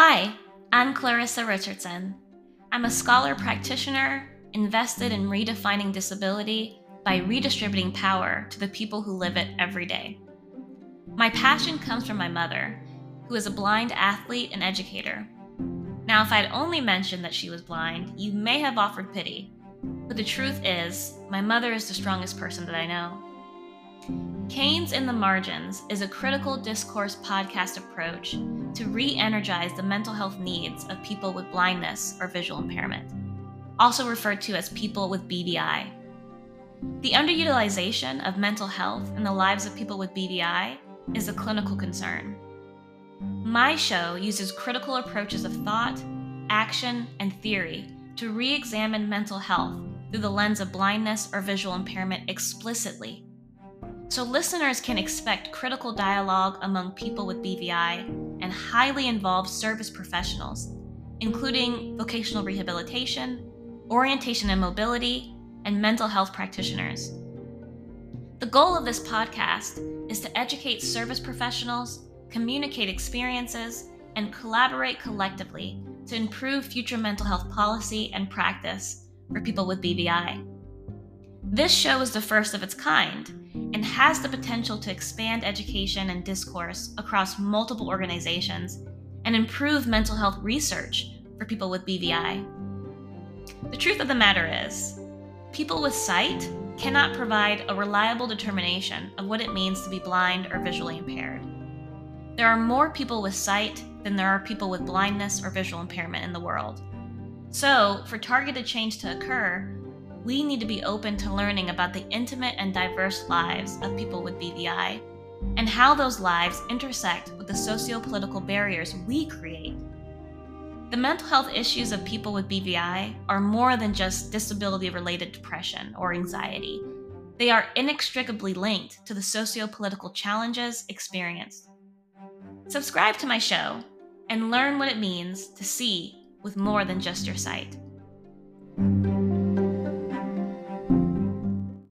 Hi, I'm Clairissa Richardson. I'm a scholar practitioner invested in redefining disability by redistributing power to the people who live it every day. My passion comes from my mother, who is a blind athlete and educator. Now, if I'd only mentioned that she was blind, you may have offered pity. But the truth is, my mother is the strongest person that I know. Canes in the Margins is a critical discourse podcast approach to re energize the mental health needs of people with blindness or visual impairment, also referred to as people with BVI. The underutilization of mental health in the lives of people with BVI is a clinical concern. My show uses critical approaches of thought, action, and theory to re examine mental health through the lens of blindness or visual impairment explicitly so listeners can expect critical dialogue among people with BVI and highly involved service professionals, including vocational rehabilitation, orientation and mobility, and mental health practitioners. The goal of this podcast is to educate service professionals, communicate experiences, and collaborate collectively to improve future mental health policy and practice for people with BVI. This show is the first of its kind and has the potential to expand education and discourse across multiple organizations and improve mental health research for people with BVI. The truth of the matter is, people with sight cannot provide a reliable determination of what it means to be blind or visually impaired. There are more people with sight than there are people with blindness or visual impairment in the world. So, for targeted change to occur, we need to be open to learning about the intimate and diverse lives of people with BVI and how those lives intersect with the socio political barriers we create. The mental health issues of people with BVI are more than just disability related depression or anxiety. They are inextricably linked to the socio political challenges experienced. Subscribe to my show and learn what it means to see with more than just your sight.